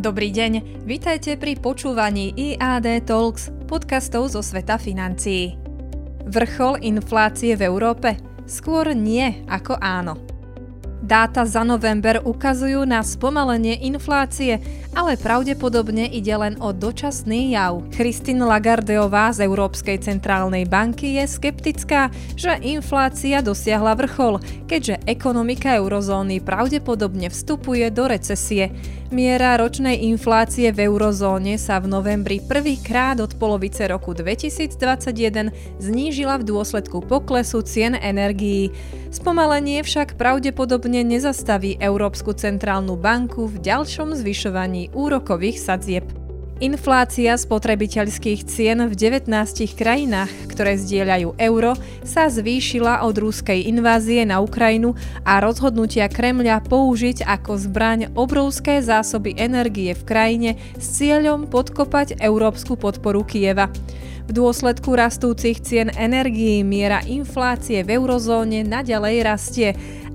Dobrý deň, vitajte pri počúvaní IAD Talks, podcastov zo sveta financií. Vrchol inflácie v Európe? Skôr nie ako áno. Dáta za november ukazujú na spomalenie inflácie, ale pravdepodobne ide len o dočasný jav. Christine Lagardeová z Európskej centrálnej banky je skeptická, že inflácia dosiahla vrchol, keďže ekonomika eurozóny pravdepodobne vstupuje do recesie. Miera ročnej inflácie v eurozóne sa v novembri prvýkrát od polovice roku 2021 znížila v dôsledku poklesu cien energií. Spomalenie však pravdepodobne nezastaví Európsku centrálnu banku v ďalšom zvyšovaní úrokových sadzieb. Inflácia spotrebiteľských cien v 19 krajinách, ktoré zdieľajú euro, sa zvýšila od rúskej invázie na Ukrajinu a rozhodnutia Kremľa použiť ako zbraň obrovské zásoby energie v krajine s cieľom podkopať európsku podporu Kieva. V dôsledku rastúcich cien energií miera inflácie v eurozóne naďalej rastie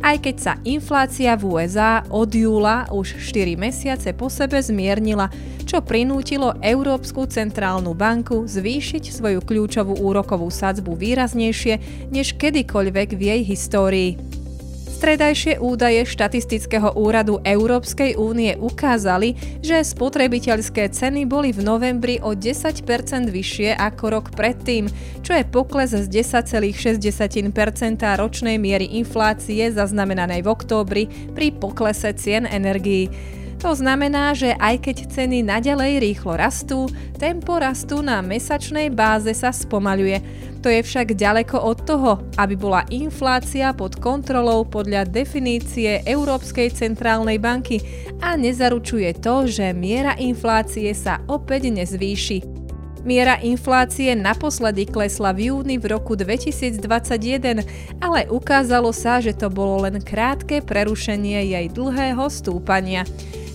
aj keď sa inflácia v USA od júla už 4 mesiace po sebe zmiernila, čo prinútilo Európsku centrálnu banku zvýšiť svoju kľúčovú úrokovú sadzbu výraznejšie než kedykoľvek v jej histórii. Stredajšie údaje štatistického úradu Európskej únie ukázali, že spotrebiteľské ceny boli v novembri o 10% vyššie ako rok predtým, čo je pokles z 10,6% ročnej miery inflácie zaznamenanej v októbri pri poklese cien energií. To znamená, že aj keď ceny naďalej rýchlo rastú, tempo rastu na mesačnej báze sa spomaľuje. To je však ďaleko od toho, aby bola inflácia pod kontrolou podľa definície Európskej centrálnej banky a nezaručuje to, že miera inflácie sa opäť nezvýši. Miera inflácie naposledy klesla v júni v roku 2021, ale ukázalo sa, že to bolo len krátke prerušenie jej dlhého stúpania.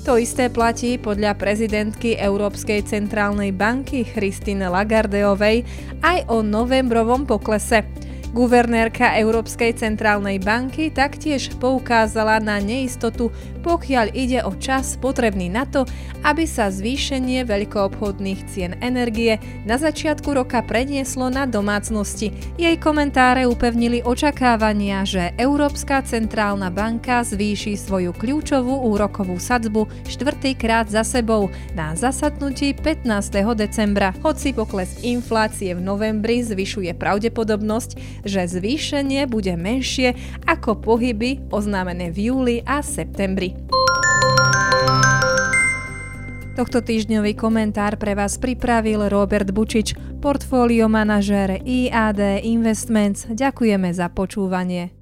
To isté platí podľa prezidentky Európskej centrálnej banky Christine Lagardeovej aj o novembrovom poklese. Guvernérka Európskej centrálnej banky taktiež poukázala na neistotu, pokiaľ ide o čas potrebný na to, aby sa zvýšenie veľkoobchodných cien energie na začiatku roka prenieslo na domácnosti. Jej komentáre upevnili očakávania, že Európska centrálna banka zvýši svoju kľúčovú úrokovú sadzbu štvrtýkrát za sebou na zasadnutí 15. decembra. Hoci pokles inflácie v novembri zvyšuje pravdepodobnosť, že zvýšenie bude menšie ako pohyby oznámené v júli a septembri. Tohto týždňový komentár pre vás pripravil Robert Bučič, portfólio manažér IAD Investments. Ďakujeme za počúvanie.